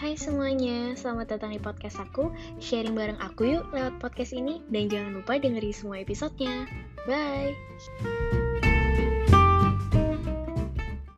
Hai semuanya, selamat datang di podcast aku. Sharing bareng aku yuk lewat podcast ini dan jangan lupa dengerin semua episodenya. Bye.